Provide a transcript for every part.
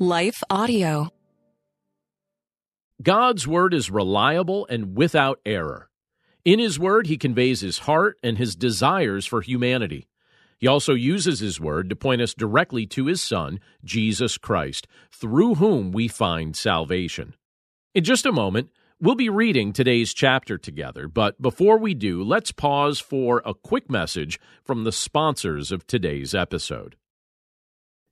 Life Audio. God's Word is reliable and without error. In His Word, He conveys His heart and His desires for humanity. He also uses His Word to point us directly to His Son, Jesus Christ, through whom we find salvation. In just a moment, we'll be reading today's chapter together, but before we do, let's pause for a quick message from the sponsors of today's episode.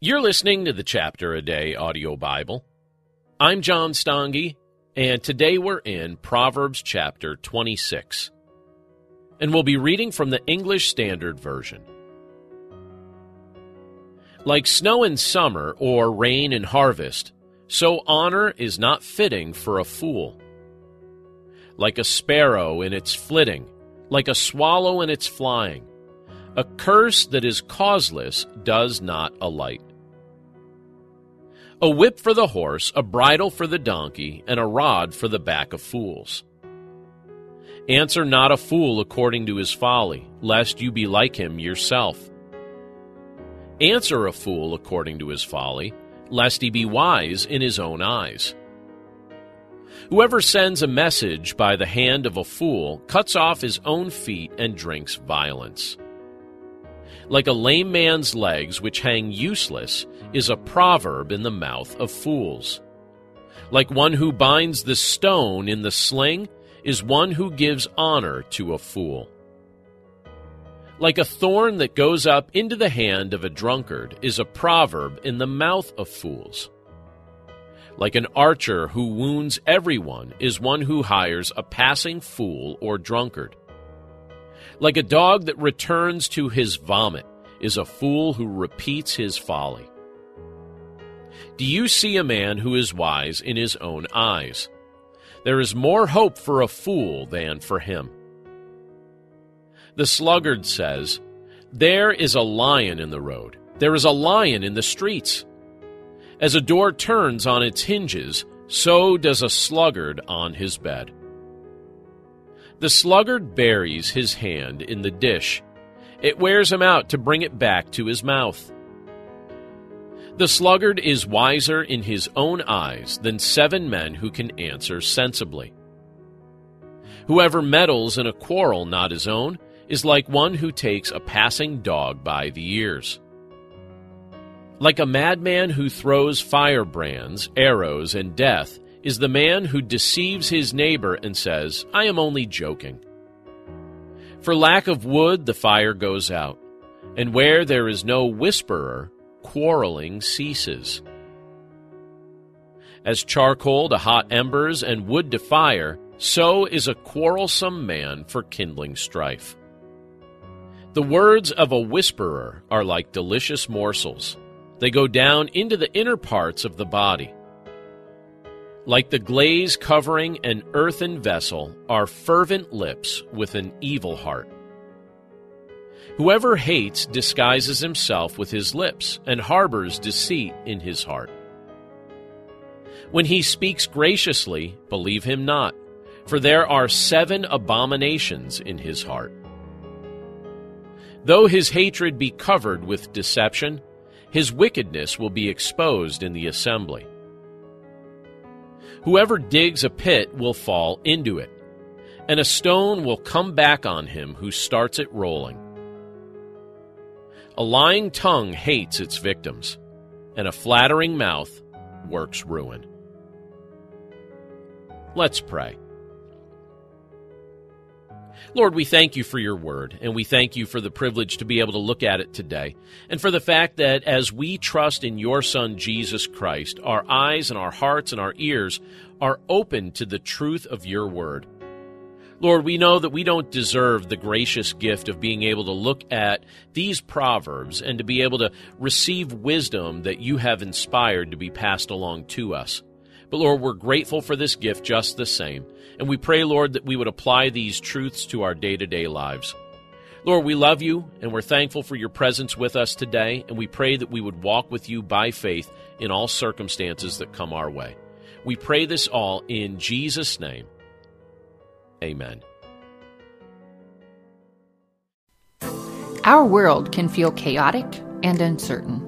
You're listening to the Chapter a Day audio Bible. I'm John Stange, and today we're in Proverbs chapter 26. And we'll be reading from the English Standard Version. Like snow in summer or rain in harvest, so honor is not fitting for a fool. Like a sparrow in its flitting, like a swallow in its flying, a curse that is causeless does not alight. A whip for the horse, a bridle for the donkey, and a rod for the back of fools. Answer not a fool according to his folly, lest you be like him yourself. Answer a fool according to his folly, lest he be wise in his own eyes. Whoever sends a message by the hand of a fool cuts off his own feet and drinks violence. Like a lame man's legs which hang useless is a proverb in the mouth of fools. Like one who binds the stone in the sling is one who gives honor to a fool. Like a thorn that goes up into the hand of a drunkard is a proverb in the mouth of fools. Like an archer who wounds everyone is one who hires a passing fool or drunkard. Like a dog that returns to his vomit is a fool who repeats his folly. Do you see a man who is wise in his own eyes? There is more hope for a fool than for him. The sluggard says, There is a lion in the road, there is a lion in the streets. As a door turns on its hinges, so does a sluggard on his bed. The sluggard buries his hand in the dish. It wears him out to bring it back to his mouth. The sluggard is wiser in his own eyes than seven men who can answer sensibly. Whoever meddles in a quarrel not his own is like one who takes a passing dog by the ears. Like a madman who throws firebrands, arrows, and death is the man who deceives his neighbor and says, I am only joking. For lack of wood, the fire goes out, and where there is no whisperer, quarreling ceases. As charcoal to hot embers and wood to fire, so is a quarrelsome man for kindling strife. The words of a whisperer are like delicious morsels. They go down into the inner parts of the body. Like the glaze covering an earthen vessel are fervent lips with an evil heart. Whoever hates disguises himself with his lips and harbors deceit in his heart. When he speaks graciously, believe him not, for there are seven abominations in his heart. Though his hatred be covered with deception, his wickedness will be exposed in the assembly. Whoever digs a pit will fall into it, and a stone will come back on him who starts it rolling. A lying tongue hates its victims, and a flattering mouth works ruin. Let's pray. Lord, we thank you for your word, and we thank you for the privilege to be able to look at it today, and for the fact that as we trust in your Son, Jesus Christ, our eyes and our hearts and our ears are open to the truth of your word. Lord, we know that we don't deserve the gracious gift of being able to look at these proverbs and to be able to receive wisdom that you have inspired to be passed along to us. But Lord, we're grateful for this gift just the same. And we pray, Lord, that we would apply these truths to our day to day lives. Lord, we love you and we're thankful for your presence with us today. And we pray that we would walk with you by faith in all circumstances that come our way. We pray this all in Jesus' name. Amen. Our world can feel chaotic and uncertain.